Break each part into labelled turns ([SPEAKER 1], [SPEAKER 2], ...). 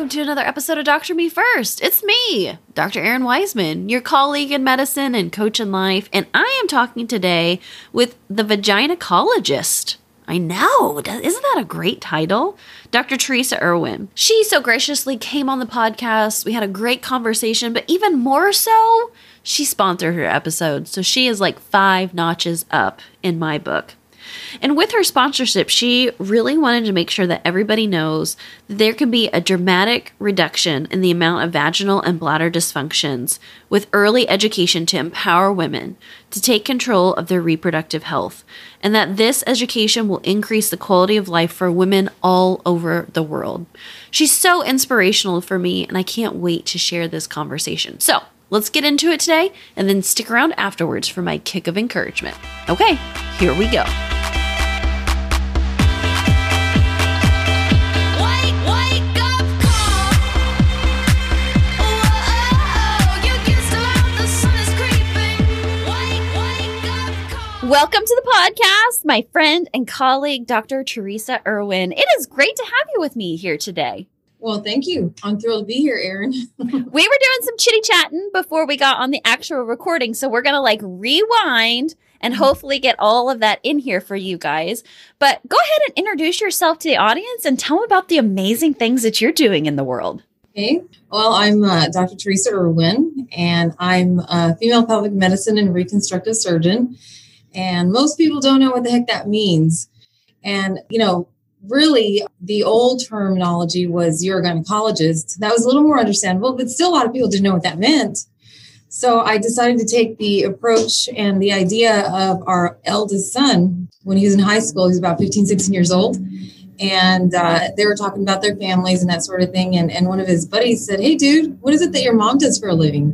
[SPEAKER 1] welcome to another episode of Doctor Me First. It's me, Dr. Erin Wiseman, your colleague in medicine and coach in life, and I am talking today with the vaginacologist. I know, isn't that a great title? Dr. Teresa Irwin. She so graciously came on the podcast. We had a great conversation, but even more so, she sponsored her episode, so she is like five notches up in my book. And with her sponsorship, she really wanted to make sure that everybody knows that there can be a dramatic reduction in the amount of vaginal and bladder dysfunctions with early education to empower women to take control of their reproductive health, and that this education will increase the quality of life for women all over the world. She's so inspirational for me, and I can't wait to share this conversation. So, Let's get into it today and then stick around afterwards for my kick of encouragement. Okay, here we go. Welcome to the podcast, my friend and colleague, Dr. Teresa Irwin. It is great to have you with me here today.
[SPEAKER 2] Well, thank you. I'm thrilled to be here, Erin.
[SPEAKER 1] we were doing some chitty chatting before we got on the actual recording. So we're going to like rewind and mm-hmm. hopefully get all of that in here for you guys. But go ahead and introduce yourself to the audience and tell them about the amazing things that you're doing in the world.
[SPEAKER 2] Okay. Well, I'm uh, Dr. Teresa Irwin, and I'm a female pelvic medicine and reconstructive surgeon. And most people don't know what the heck that means. And, you know, really the old terminology was urogynecologist. That was a little more understandable, but still a lot of people didn't know what that meant. So I decided to take the approach and the idea of our eldest son when he was in high school. He was about 15, 16 years old. And uh, they were talking about their families and that sort of thing. And, and one of his buddies said, Hey, dude, what is it that your mom does for a living?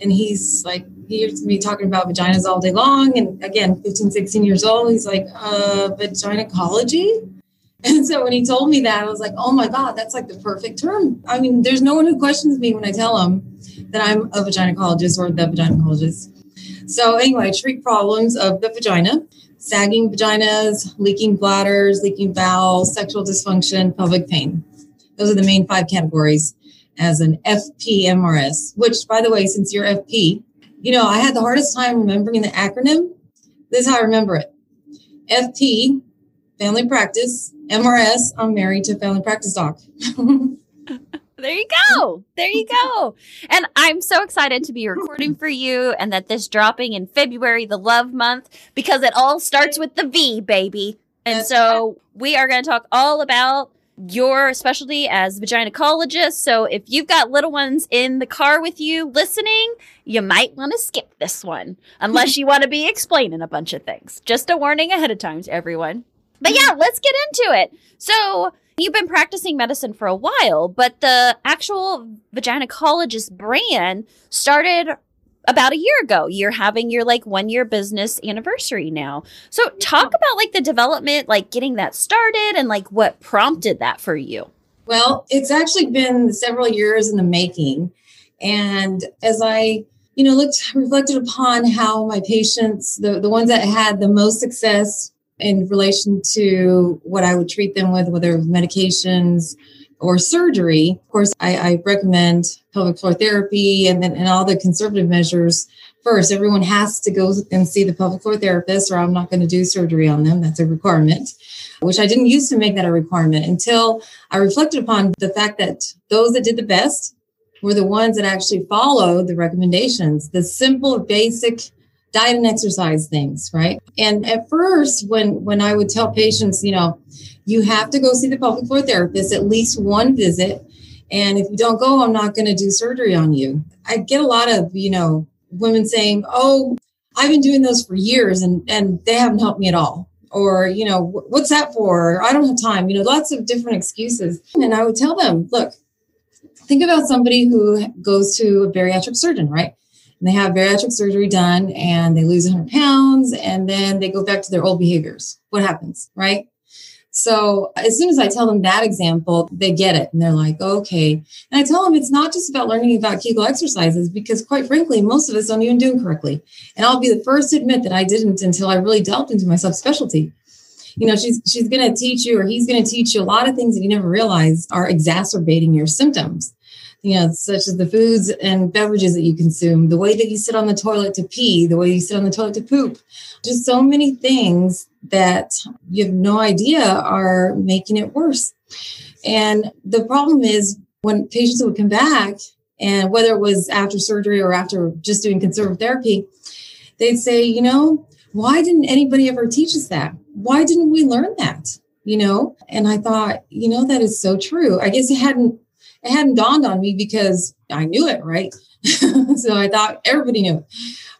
[SPEAKER 2] And he's like, he used to be talking about vaginas all day long. And again, 15, 16 years old, he's like, uh, vaginacology? And so when he told me that, I was like, oh my God, that's like the perfect term. I mean, there's no one who questions me when I tell them that I'm a gynecologist or the gynecologist. So anyway, treat problems of the vagina, sagging vaginas, leaking bladders, leaking bowels, sexual dysfunction, pelvic pain. Those are the main five categories as an FPMRS, which by the way, since you're FP, you know, I had the hardest time remembering the acronym. This is how I remember it. FP, family practice, MRS, I'm married to a family practice doc.
[SPEAKER 1] there you go. There you go. And I'm so excited to be recording for you and that this dropping in February, the love month, because it all starts with the V, baby. And so we are going to talk all about your specialty as gynecologist. So if you've got little ones in the car with you listening, you might want to skip this one unless you want to be explaining a bunch of things. Just a warning ahead of time to everyone. But yeah, let's get into it. So you've been practicing medicine for a while, but the actual vaginacologist brand started about a year ago. You're having your like one year business anniversary now. So talk about like the development, like getting that started and like what prompted that for you.
[SPEAKER 2] Well, it's actually been several years in the making. And as I, you know, looked reflected upon how my patients, the, the ones that had the most success in relation to what I would treat them with, whether medications or surgery. Of course, I, I recommend pelvic floor therapy and then and all the conservative measures first. Everyone has to go and see the pelvic floor therapist, or I'm not going to do surgery on them. That's a requirement, which I didn't used to make that a requirement until I reflected upon the fact that those that did the best were the ones that actually followed the recommendations, the simple, basic diet and exercise things, right? And at first, when when I would tell patients, you know, you have to go see the pelvic floor therapist at least one visit, and if you don't go, I'm not going to do surgery on you. I get a lot of you know women saying, "Oh, I've been doing those for years, and and they haven't helped me at all." Or, you know, what's that for? I don't have time. You know, lots of different excuses. And I would tell them, look, think about somebody who goes to a bariatric surgeon, right? And they have bariatric surgery done and they lose 100 pounds and then they go back to their old behaviors. What happens, right? So as soon as I tell them that example, they get it and they're like, okay. And I tell them it's not just about learning about Kegel exercises because quite frankly, most of us don't even do them correctly. And I'll be the first to admit that I didn't until I really delved into my subspecialty. you know, she's she's going to teach you or he's going to teach you a lot of things that you never realize are exacerbating your symptoms. You know, such as the foods and beverages that you consume, the way that you sit on the toilet to pee, the way you sit on the toilet to poop, just so many things that you have no idea are making it worse. And the problem is when patients would come back, and whether it was after surgery or after just doing conservative therapy, they'd say, you know, why didn't anybody ever teach us that? Why didn't we learn that? You know, and I thought, you know, that is so true. I guess it hadn't it hadn't dawned on me because I knew it, right? so I thought everybody knew it.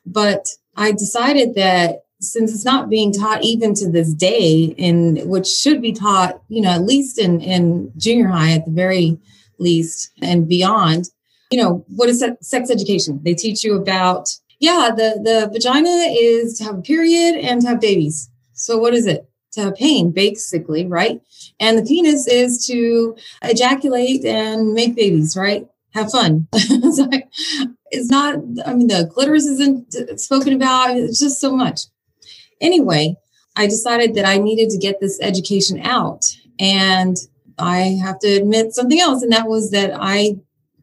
[SPEAKER 2] But I decided that since it's not being taught even to this day in which should be taught, you know, at least in in junior high at the very least and beyond, you know, what is sex education? They teach you about yeah, the, the vagina is to have a period and to have babies. So what is it? To have pain, basically, right? And the penis is to ejaculate and make babies, right? Have fun. so it's not, I mean, the clitoris isn't spoken about. It's just so much. Anyway, I decided that I needed to get this education out. And I have to admit something else, and that was that I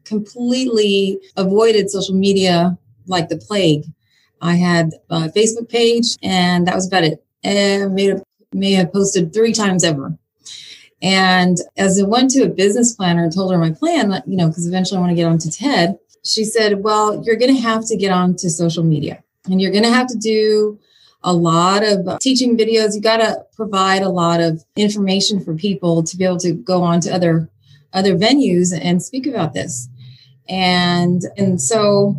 [SPEAKER 2] completely avoided social media like the plague. I had a Facebook page, and that was about it. And made a, may have posted three times ever. And as I went to a business planner and told her my plan, you know, because eventually I want to get onto TED, she said, Well, you're going to have to get onto social media and you're going to have to do a lot of teaching videos. You got to provide a lot of information for people to be able to go on to other other venues and speak about this. And and so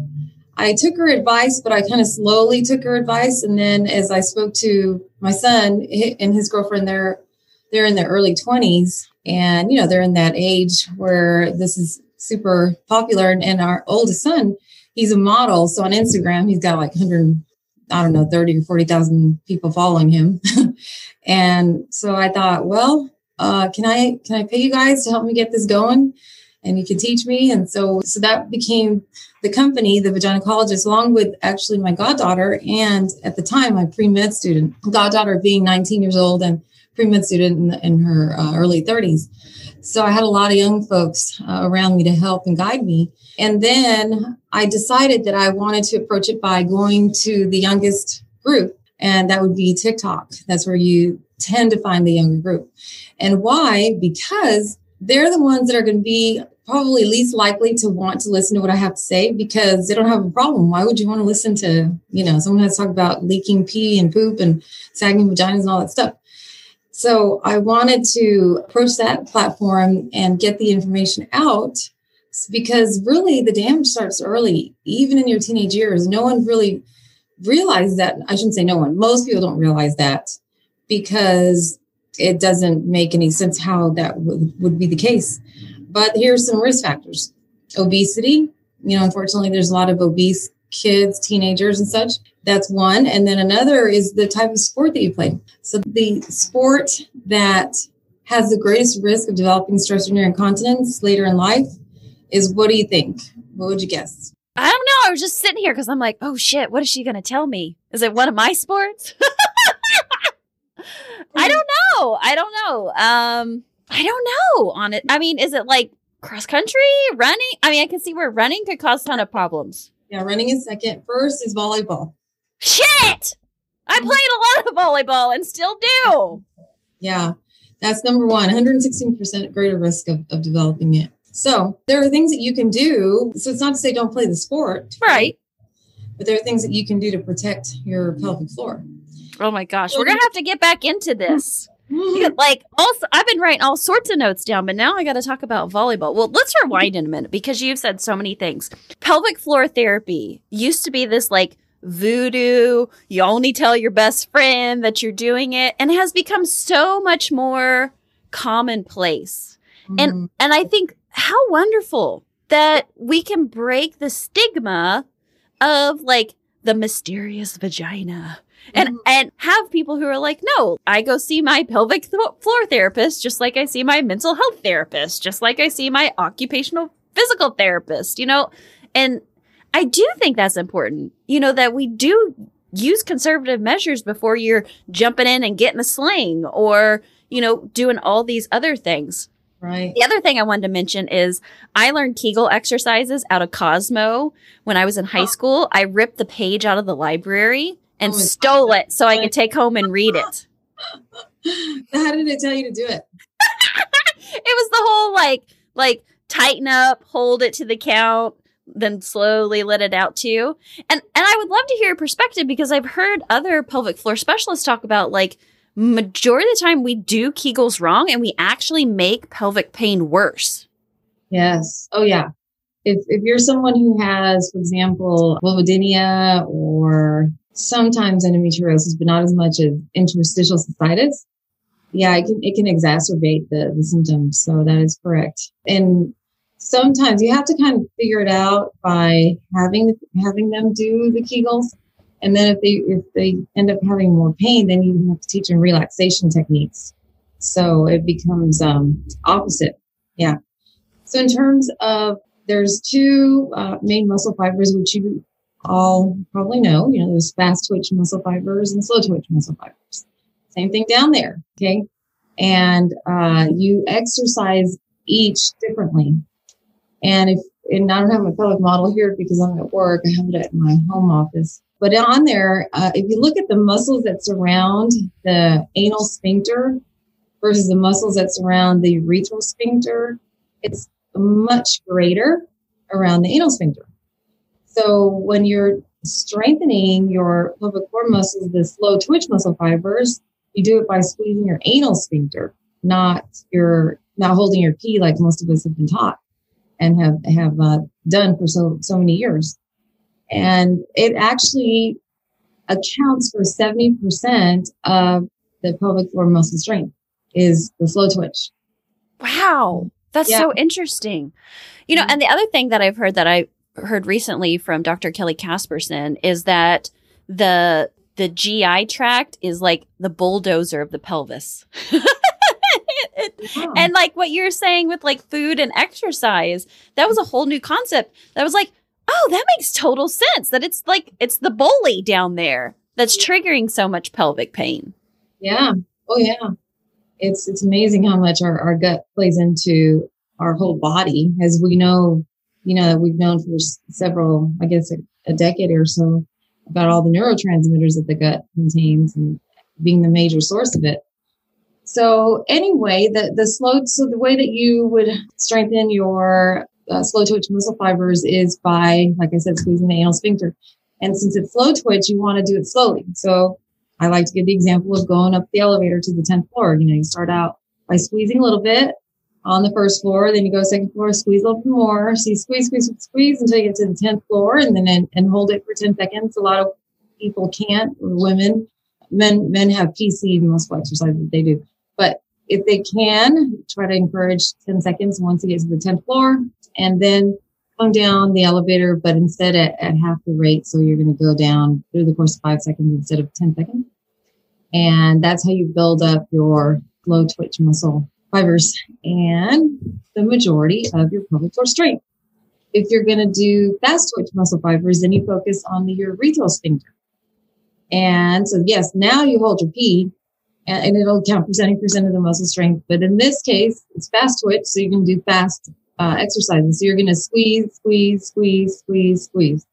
[SPEAKER 2] I took her advice, but I kind of slowly took her advice. And then as I spoke to my son and his girlfriend, they're they're in their early 20s. And, you know, they're in that age where this is super popular. And our oldest son, he's a model. So on Instagram, he's got like 100, I don't know, 30 or 40,000 people following him. and so I thought, well, uh, can I, can I pay you guys to help me get this going? And you can teach me. And so, so that became the company, the vaginacologist, along with actually my goddaughter and at the time my pre med student, goddaughter being 19 years old and pre med student in, in her uh, early 30s. So I had a lot of young folks uh, around me to help and guide me. And then I decided that I wanted to approach it by going to the youngest group, and that would be TikTok. That's where you tend to find the younger group. And why? Because they're the ones that are going to be probably least likely to want to listen to what I have to say because they don't have a problem. Why would you want to listen to, you know, someone has talk about leaking pee and poop and sagging vaginas and all that stuff. So I wanted to approach that platform and get the information out because really the damage starts early, even in your teenage years. No one really realized that. I shouldn't say no one. Most people don't realize that because it doesn't make any sense how that would, would be the case. But here's some risk factors obesity. You know, unfortunately, there's a lot of obese kids, teenagers, and such. That's one. And then another is the type of sport that you play. So the sport that has the greatest risk of developing stress urinary incontinence later in life is what do you think? What would you guess?
[SPEAKER 1] I don't know. I was just sitting here because I'm like, oh shit, what is she going to tell me? Is it one of my sports? I don't know. I don't know. Um, I don't know on it. I mean, is it like cross country, running? I mean, I can see where running could cause a ton of problems.
[SPEAKER 2] Yeah, running is second. First is volleyball.
[SPEAKER 1] Shit! I mm-hmm. played a lot of volleyball and still do.
[SPEAKER 2] Yeah, that's number one 116% greater risk of, of developing it. So there are things that you can do. So it's not to say don't play the sport.
[SPEAKER 1] Right.
[SPEAKER 2] But there are things that you can do to protect your pelvic floor.
[SPEAKER 1] Oh my gosh. We're to have to get back into this. like also I've been writing all sorts of notes down, but now I got to talk about volleyball. Well, let's rewind in a minute because you've said so many things. Pelvic floor therapy used to be this like voodoo, you only tell your best friend that you're doing it and it has become so much more commonplace. Mm-hmm. And and I think how wonderful that we can break the stigma of like the mysterious vagina and mm-hmm. and have people who are like no i go see my pelvic th- floor therapist just like i see my mental health therapist just like i see my occupational physical therapist you know and i do think that's important you know that we do use conservative measures before you're jumping in and getting a sling or, you know, doing all these other things.
[SPEAKER 2] Right.
[SPEAKER 1] The other thing I wanted to mention is I learned Kegel exercises out of Cosmo when I was in high school. I ripped the page out of the library and
[SPEAKER 2] Oh
[SPEAKER 1] stole
[SPEAKER 2] God.
[SPEAKER 1] it so I could take home and read it.
[SPEAKER 2] How did it tell you to do it?
[SPEAKER 1] It was the whole like like tighten up, hold it to the count, then slowly let it out too. And and I would love to hear your perspective because I've heard other pelvic floor specialists talk about like majority of the time we do Kegels wrong and we actually make pelvic pain worse.
[SPEAKER 2] Yes. Oh, yeah. If, if you're someone who has, for example, vulvodynia or sometimes endometriosis, but not as much as interstitial cystitis, yeah, it can, it can exacerbate the, the symptoms. So that is correct. And sometimes you have to kind of figure it out by having, having them do the Kegels. And then if they, if they end up having more pain, then you have to teach them relaxation techniques. So it becomes, um, opposite. Yeah. So in terms of there's two uh, main muscle fibers, which you all probably know. You know, there's fast twitch muscle fibers and slow twitch muscle fibers. Same thing down there. Okay. And uh, you exercise each differently. And if, and I don't have my pelvic model here because I'm at work, I have it at my home office. But on there, uh, if you look at the muscles that surround the anal sphincter versus the muscles that surround the urethral sphincter, it's much greater around the anal sphincter. So when you're strengthening your pelvic floor muscles, the slow twitch muscle fibers, you do it by squeezing your anal sphincter, not your not holding your pee like most of us have been taught and have have uh, done for so so many years. And it actually accounts for seventy percent of the pelvic floor muscle strength is the slow twitch.
[SPEAKER 1] Wow. That's
[SPEAKER 2] Yeah.
[SPEAKER 1] so interesting. You know,
[SPEAKER 2] Mhm.
[SPEAKER 1] and the other thing that I've heard that I heard recently from Dr. Kelly Casperson is that the the GI tract is like the bulldozer of the pelvis.
[SPEAKER 2] Wow.
[SPEAKER 1] and like what you're saying with like food and exercise, that was a whole new concept. That was like, oh, that makes total sense. That it's like it's the bully down there that's triggering so much pelvic pain.
[SPEAKER 2] Yeah. Oh yeah. It's it's amazing how much our, our gut plays into our whole body. As we know, you know, that we've known for several, I guess a, a decade or so about all the neurotransmitters that the gut contains and being the major source of it. So anyway, the, the slow, so the way that you would strengthen your uh, slow twitch muscle fibers is by, like I said, squeezing the anal sphincter. And since it's slow twitch, you want to do it slowly. So I like to give the example of going up the elevator to the 10th floor. You know, you start out by squeezing a little bit on the first floor, then you go second floor, squeeze a little more. So squeeze, squeeze, squeeze until you get to the 10th floor and then and, and hold it for 10 seconds. A lot of people can't, women, men, men have PC muscle exercises that they do. But if they can, try to encourage 10 seconds once you get to the 10th floor and then come down the elevator, but instead at, at half the rate. So you're going to go down through the course of five seconds instead of 10 seconds. And that's how you build up your low twitch muscle fibers and the majority of your pelvic floor strength. If you're going to do fast twitch muscle fibers, then you focus on the urethral sphincter. And so, yes, now you hold your pee and, and it'll count for 70% of the muscle strength. But in this case, it's fast twitch. So you can do fast uh, exercises. So you're going to squeeze, squeeze, squeeze, squeeze, squeeze.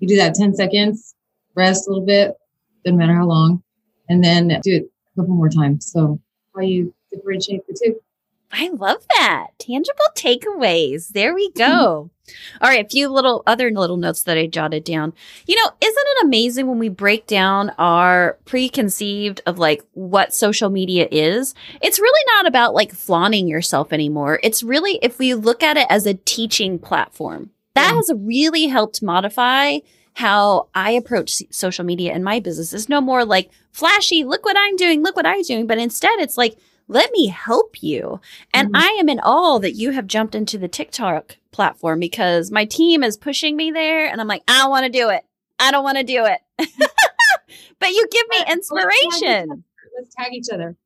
[SPEAKER 2] You do that 10 seconds, rest a little bit, doesn't matter how long, and then do it a couple more times. So how you differentiate the two.
[SPEAKER 1] I love that. Tangible takeaways. There we go. All right, a few little other little notes that I jotted down. You know, isn't it amazing when we break down our preconceived of like what social media is? It's really not about like flaunting yourself anymore. It's really if we look at it as a teaching platform. That
[SPEAKER 2] Yeah.
[SPEAKER 1] has really helped modify how I approach social media in my business. It's no more like flashy, look what I'm doing, look what I'm doing, but instead it's like let me help you. And
[SPEAKER 2] Mhm.
[SPEAKER 1] I am in awe that you have jumped into the TikTok platform because my team is pushing me there and I'm like, I want to do it. I don't want to do it. but you give me
[SPEAKER 2] Let's- let's tag each
[SPEAKER 1] inspiration.
[SPEAKER 2] Let's tag each other.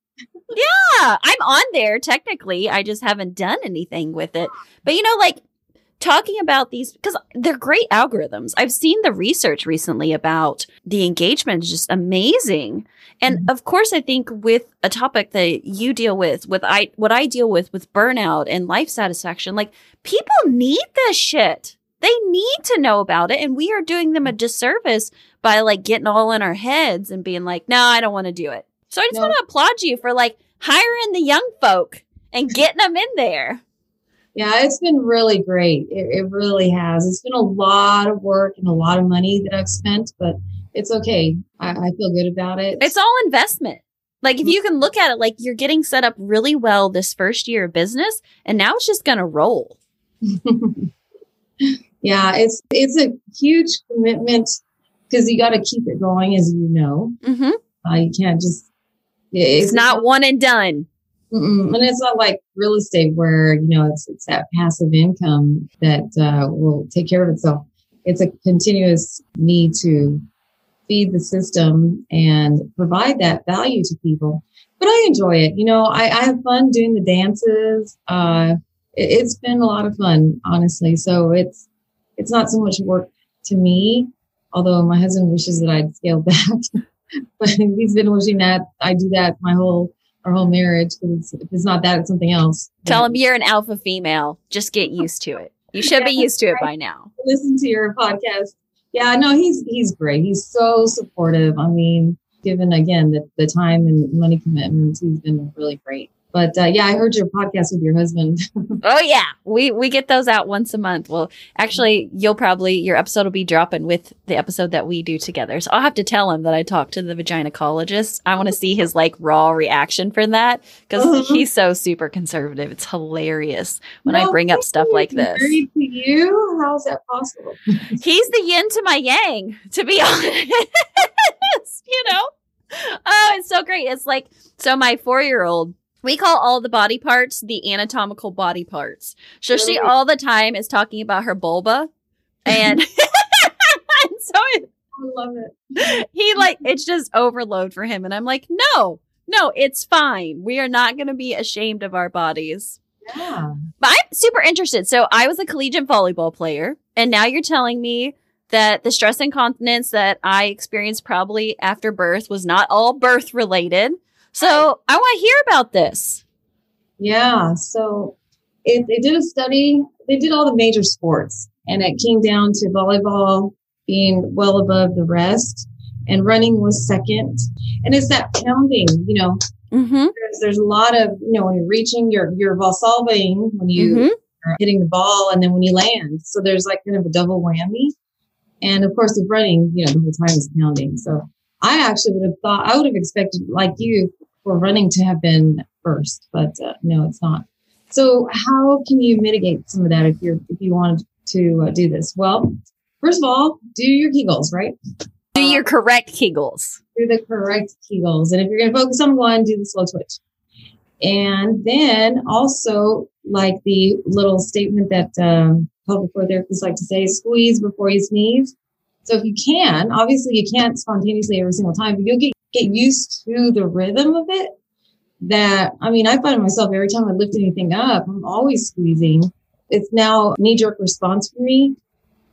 [SPEAKER 1] Yeah, I'm on there technically. I just haven't done anything with it. But you know, like talking about these because they're great algorithms. I've seen the research recently about the engagement is just amazing. And mm-hmm. of course, I think with a topic that you deal with, with I what I deal with with burnout and life satisfaction, like people need this shit. They need to know about it, and we are doing them a disservice by like getting all in our heads and being like, "No, I don't want to do it." So I just no. want to applaud you for like hiring the young folk and getting them in there.
[SPEAKER 2] Yeah, it's been really great. It, it, really has. It's been a lot of work and a lot of money that I've spent, but it's okay. I, I feel good about it.
[SPEAKER 1] It's all investment. Like if you can look at it like you're getting set up really well this first year of business and now it's just going to roll.
[SPEAKER 2] yeah, it's it's a huge commitment because you got to keep it going as you know. Mm-hmm. Uh, you can't just
[SPEAKER 1] it's, it's not one and done.
[SPEAKER 2] Mm-mm. And it's not like real estate where, you know, it's, it's that passive income that uh, will take care of itself. It's a continuous need to feed the system and provide that value to people. But I enjoy it. You know, I, I have fun doing the dances. Uh, it, has been a lot of fun, honestly. So it's, it's not so much work to me, although my husband wishes that I'd scale back. but he's been wishing that I do that my whole our whole marriage because if it's not that, it's something else.
[SPEAKER 1] Tell him you're an alpha female. Just get used to it. You should yeah, be used to it by now.
[SPEAKER 2] Listen to your podcast. Yeah, no, he's he's great. He's so supportive. I mean, given again the, the time and money commitments, he's been really great. But uh, yeah, I heard your podcast with your husband.
[SPEAKER 1] oh yeah, we we get those out once a month. Well, actually, you'll probably your episode will be dropping with the episode that we do together. So I'll have to tell him that I talked to the vaginacologist. I want to see his like raw reaction for that because uh-huh. he's so super conservative. It's hilarious when no, I bring up stuff like this.
[SPEAKER 2] To you, how's that possible?
[SPEAKER 1] he's the yin to my yang, to be honest. you know. Oh, it's so great. It's like so my four year old we call all the body parts the anatomical body parts. So really? she all the time is talking about her vulva. And, and so it,
[SPEAKER 2] I love it.
[SPEAKER 1] He like it's just overload for him. And I'm like, no, no, it's fine. We are not gonna be ashamed of our bodies.
[SPEAKER 2] Yeah.
[SPEAKER 1] But I'm super interested. So I was a collegiate volleyball player, and now you're telling me that the stress incontinence that I experienced probably after birth was not all birth related. So I want to hear about this.
[SPEAKER 2] Yeah. So it, they did a study, they did all the major sports, and it came down to volleyball being well above the rest, and running was second. And it's that pounding, you know. Mm-hmm. There's, there's, a lot of, you know, when you're reaching, your your valsalvaing when you mm-hmm. are hitting the ball, and then when you land. So there's like kind of a double whammy. And of course, with running, you know, the whole time is pounding. So I actually would have thought, I would have expected, like you, for running to have been first, but uh, no, it's not. So, how can you mitigate some of that if you're if you wanted to uh, do this? Well, first of all, do your Kegels, right?
[SPEAKER 1] Do your correct Kegels.
[SPEAKER 2] Do the correct Kegels, and if you're going to focus on one, do the slow twitch. And then also, like the little statement that um, pelvic floor therapists like to say, squeeze before you sneeze. So if you can, obviously you can't spontaneously every single time, but you'll get get used to the rhythm of it that I mean, I find myself every time I lift anything up, I'm always squeezing. It's now knee jerk response for me.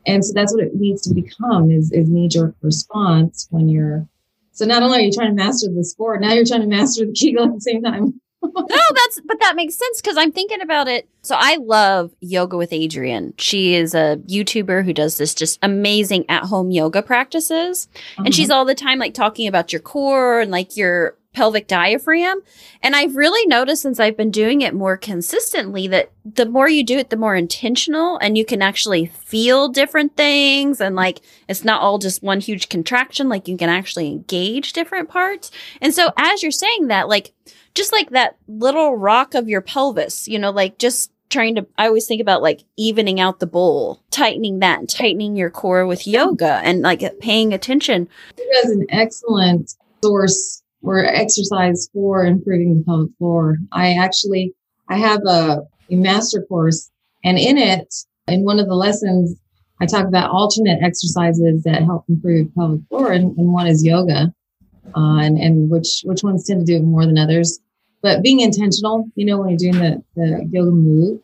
[SPEAKER 2] And so that's what it needs to become is, is knee jerk response when you're so not only are you trying to master the sport, now you're trying to master the Kegel at the same time.
[SPEAKER 1] No, that's but that makes sense because I'm thinking about it. So I love yoga with Adriene. She is a YouTuber who does this just amazing at home yoga practices. Uh-huh. And she's all the time like talking about your core and like your pelvic diaphragm. And I've really noticed since I've been doing it more consistently that the more you do it, the more intentional and you can actually feel different things. And like, it's not all just one huge contraction. Like you can actually engage different parts. And so as you're saying that, like, just like that little rock of your pelvis, you know, like just trying to, I always think about like evening out the bowl, tightening that and tightening your core with yoga and like paying attention.
[SPEAKER 2] It is an excellent source or exercise for improving the pelvic floor. I actually, I have a, a master course and in it, in one of the lessons, I talk about alternate exercises that help improve pelvic floor and, and one is yoga. Uh, and, and which, which ones tend to do it more than others but being intentional, you know, when you're doing the, the yoga move.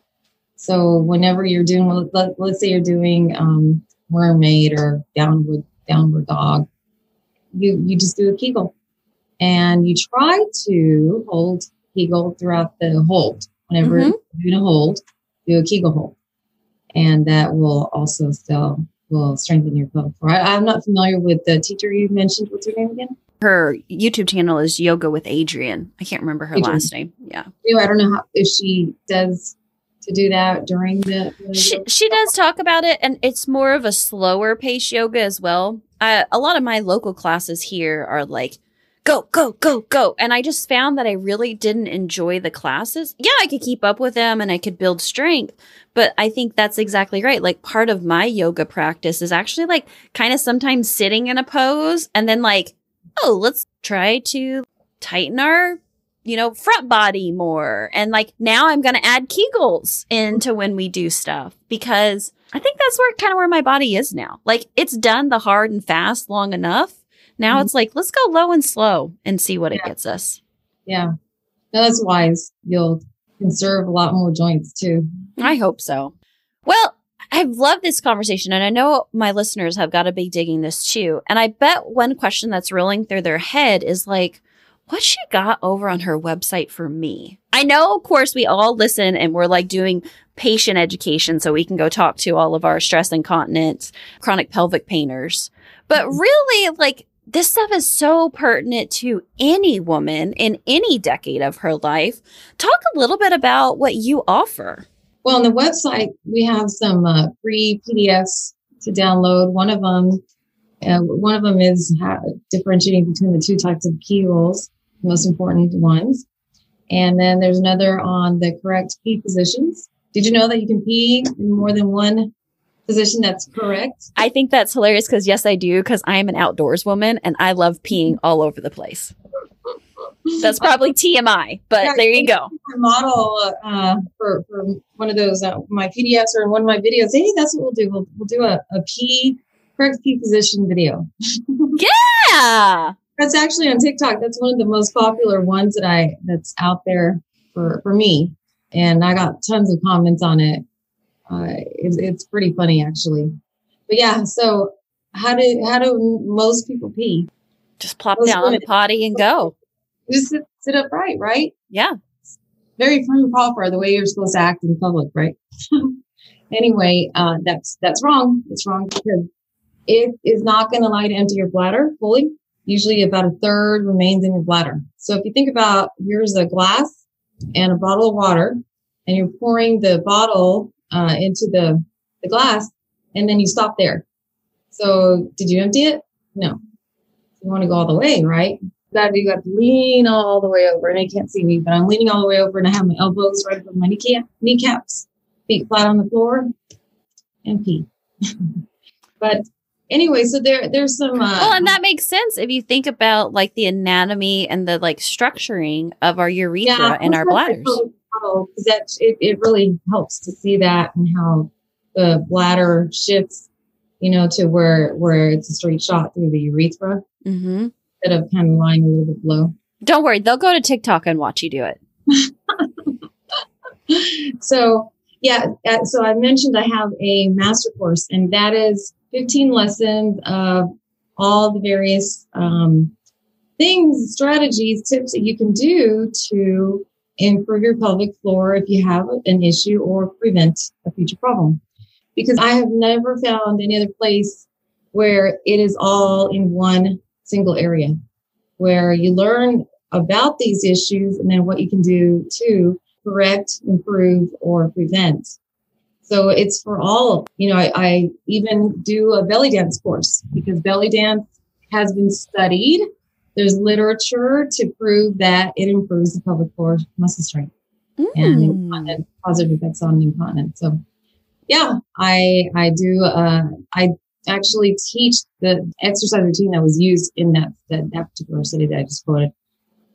[SPEAKER 2] So whenever you're doing, let, us say you're doing um, mermaid or downward downward dog, you you just do a Kegel, and you try to hold Kegel throughout the hold. Whenever mm-hmm. you're doing a hold, do a Kegel hold, and that will also still will strengthen your pelvic floor. I, am not familiar with the teacher you mentioned. What's her name again?
[SPEAKER 1] Her YouTube channel is Yoga with Adriene. I can't remember her Adriene. last name. Yeah.
[SPEAKER 2] I don't know how, if she does to do that during the.
[SPEAKER 1] she, she does talk about it, and it's more of a slower pace yoga as well. Uh, a lot of my local classes here are like go, go, go, go. And I just found that I really didn't enjoy the classes. Yeah, I could keep up with them and I could build strength, but I think that's exactly right. Like part of my yoga practice is actually like kind of sometimes sitting in a pose and then like, oh, let's try to tighten our, you know, front body more. And like now I'm going to add Kegels into when we do stuff because I think that's where kind of where my body is now. Like it's done the hard and fast long enough now mm-hmm. it's like, let's go low and slow and see what yeah. it gets us.
[SPEAKER 2] Yeah. No, that's wise. You'll conserve a lot more joints too.
[SPEAKER 1] I hope so. Well, I've loved this conversation and I know my listeners have got to be digging this too. And I bet one question that's rolling through their head is like, what she got over on her website for me? I know, of course, we all listen and we're like doing patient education so we can go talk to all of our stress incontinence, chronic pelvic painters. But mm-hmm. really, like, this stuff is so pertinent to any woman in any decade of her life. Talk a little bit about what you offer.
[SPEAKER 2] Well, on the website, we have some uh, free PDFs to download. One of them, uh, one of them is how, differentiating between the two types of Kegels, most important ones. And then there's another on the correct pee positions. Did you know that you can pee in more than one position that's correct.
[SPEAKER 1] I think that's hilarious because yes, I do because I am an outdoors woman and I love peeing all over the place. That's probably TMI, but yeah, there you go.
[SPEAKER 2] Model uh, for, for one of those uh, my PDFs or one of my videos. Hey, that's what we'll do. We'll, we'll do a, a pee correct pee position video.
[SPEAKER 1] yeah,
[SPEAKER 2] that's actually on TikTok. That's one of the most popular ones that I that's out there for for me, and I got tons of comments on it uh, it's, it's pretty funny actually. But yeah, so how do how do most people pee?
[SPEAKER 1] Just plop most down on the potty and go.
[SPEAKER 2] Just sit, sit upright, right?
[SPEAKER 1] Yeah.
[SPEAKER 2] Very and proper, the way you're supposed to act in public, right? anyway, uh, that's that's wrong. It's wrong because it is not going to allow you to empty your bladder fully. Usually, about a third remains in your bladder. So if you think about here's a glass and a bottle of water, and you're pouring the bottle uh, into the, the glass and then you stop there. So did you empty it? No. You want to go all the way, right? That you got to lean all the way over and I can't see me, but I'm leaning all the way over and I have my elbows right above my kneecap, kneecaps, feet flat on the floor and pee. but anyway, so there there's some. Uh,
[SPEAKER 1] well, and that makes sense if you think about like the anatomy and the like structuring of our urethra yeah, and our bladders
[SPEAKER 2] model because that it, it really helps to see that and how the bladder shifts, you know, to where where it's a straight shot through the urethra mm-hmm. instead of kind of lying a little bit low.
[SPEAKER 1] Don't worry, they'll go to TikTok and watch you do it.
[SPEAKER 2] so yeah, uh, so I mentioned I have a master course, and that is 15 lessons of all the various um, things, strategies, tips that you can do to improve your pelvic floor if you have an issue or prevent a future problem. Because I have never found any other place where it is all in one single area, where you learn about these issues and then what you can do to correct, improve, or prevent. So it's for all, you know, I, I even do a belly dance course because belly dance has been studied there's literature to prove that it improves the pelvic floor muscle strength mm. and incontinence, positive effects on incontinence. So, yeah, I I do. Uh, I actually teach the exercise routine that was used in that that, that particular study that I just quoted.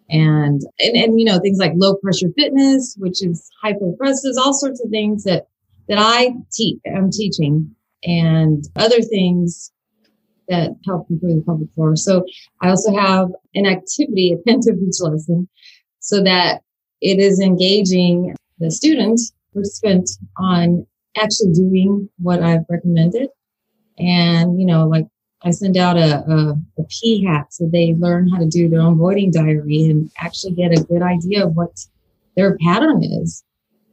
[SPEAKER 2] And, and and you know things like low pressure fitness, which is hypopressives, all sorts of things that that I teach. I'm teaching, and other things that help improve the pelvic floor. So I also have an activity the end of each lesson so that it is engaging the student participant on actually doing what I've recommended. And, you know, like I send out a, a, a pee hat so they learn how to do their own voiding diary and actually get a good idea of what their pattern is.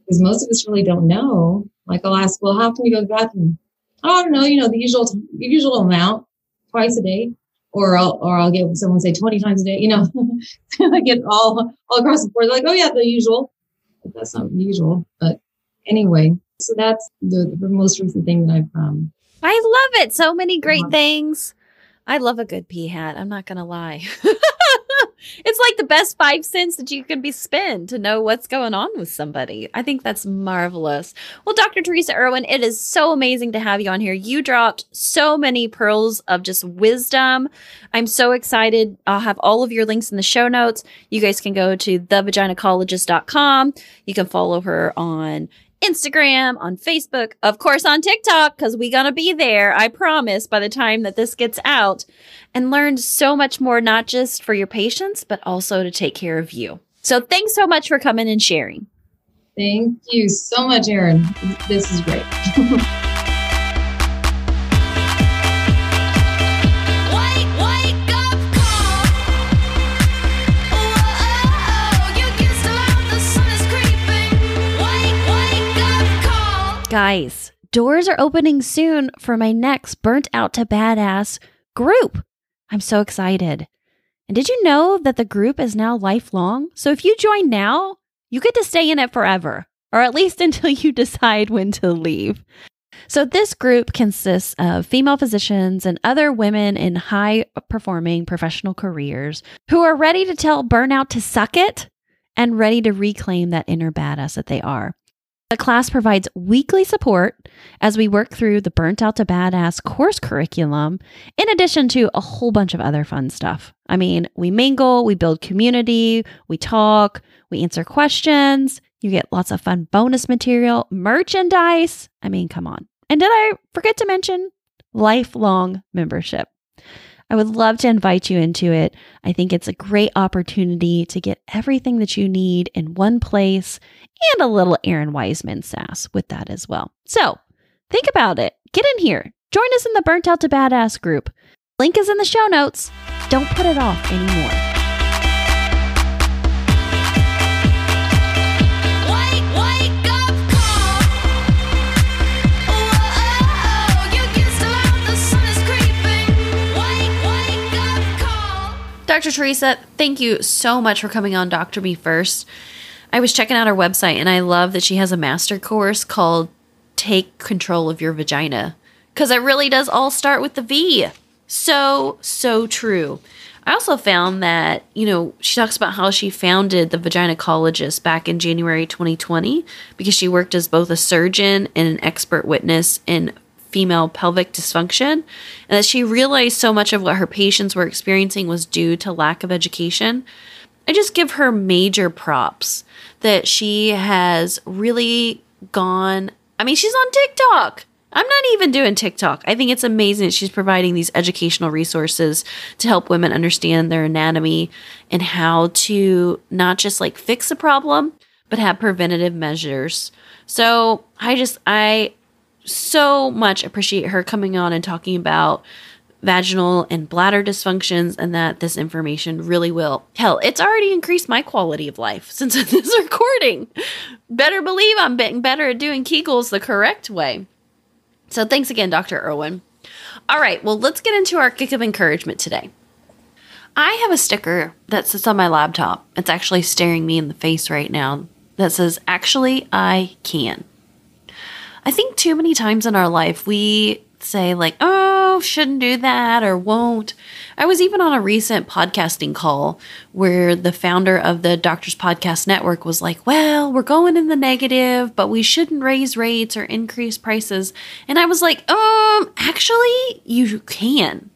[SPEAKER 2] Because most of us really don't know. Like I'll ask, well, how can you go to the bathroom? Oh, I don't know, you know, the usual, the usual amount, twice a day. Or I'll, or I'll get someone say 20 times a day, you know, I get all, all across the board. Like, oh yeah, the usual. But that's not usual. But anyway, so that's the, the most recent thing that I've, um,
[SPEAKER 1] I love it. So many great things. I love a good pee hat. I'm not going to lie. it's like the best five cents that you can be spent to know what's going on with somebody. I think that's marvelous. Well, Dr. Teresa Irwin, it is so amazing to have you on here. You dropped so many pearls of just wisdom. I'm so excited. I'll have all of your links in the show notes. You guys can go to thevaginacologist.com. You can follow her on Instagram, on Facebook, of course on TikTok, because we gonna be there, I promise, by the time that this gets out, and learn so much more, not just for your patients, but also to take care of you. So thanks so much for coming and sharing.
[SPEAKER 2] Thank you so much, Erin. This is great.
[SPEAKER 1] Guys, doors are opening soon for my next Burnt Out to Badass group. I'm so excited. And did you know that the group is now lifelong? So if you join now, you get to stay in it forever, or at least until you decide when to leave. So, this group consists of female physicians and other women in high performing professional careers who are ready to tell burnout to suck it and ready to reclaim that inner badass that they are. The class provides weekly support as we work through the Burnt Out to Badass course curriculum, in addition to a whole bunch of other fun stuff. I mean, we mingle, we build community, we talk, we answer questions, you get lots of fun bonus material, merchandise. I mean, come on. And did I forget to mention lifelong membership? I would love to invite you into it. I think it's a great opportunity to get everything that you need in one place and a little Erin Wiseman sass with that as well. So think about it. Get in here. Join us in the Burnt Out to Badass group. Link is in the show notes. Don't put it off anymore. Dr. Teresa, thank you so much for coming on Doctor Me First. I was checking out her website and I love that she has a master course called Take Control of Your Vagina because it really does all start with the V. So, so true. I also found that, you know, she talks about how she founded the Vaginacologist back in January 2020 because she worked as both a surgeon and an expert witness in female pelvic dysfunction, and that she realized so much of what her patients were experiencing was due to lack of education. I just give her major props that she has really gone. I mean, she's on TikTok. I'm not even doing TikTok. I think it's amazing that she's providing these educational resources to help women understand their anatomy and how to not just like fix a problem, but have preventative measures. So I just, I, so much appreciate her coming on and talking about vaginal and bladder dysfunctions and that this information really will hell it's already increased my quality of life since this recording. Better believe i'm getting better at doing kegels the correct way. So thanks again dr irwin. All right well let's get into our kick of encouragement today. I have a sticker that sits on my laptop. It's actually staring me in the face right now that says actually i can I think too many times in our life we say, like, oh, shouldn't do that or won't. I was even on a recent podcasting call where the founder of the Doctors Podcast Network was like, well, we're going in the negative, but we shouldn't raise rates or increase prices. And I was like, um, actually, you can.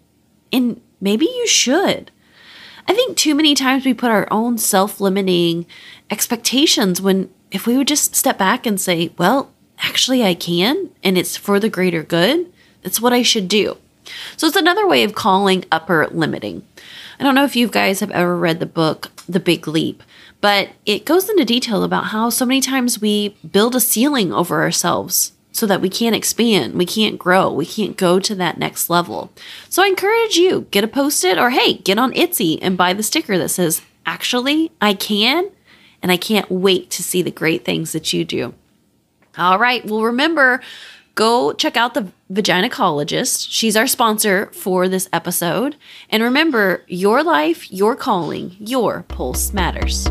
[SPEAKER 1] And maybe you should. I think too many times we put our own self limiting expectations when if we would just step back and say, well, actually I can and it's for the greater good, it's what I should do. So it's another way of calling upper limiting. I don't know if you guys have ever read the book The Big Leap, But it goes into detail about how so many times we build a ceiling over ourselves so that we can't expand, we can't grow, we can't go to that next level. So I encourage you, get a post it or hey, get on Etsy and buy the sticker that says, actually, I can, and I can't wait to see the great things that you do. All right, well, remember, go check out the Vaginacologist. She's our sponsor for this episode. And remember, your life, your calling, your pulse matters.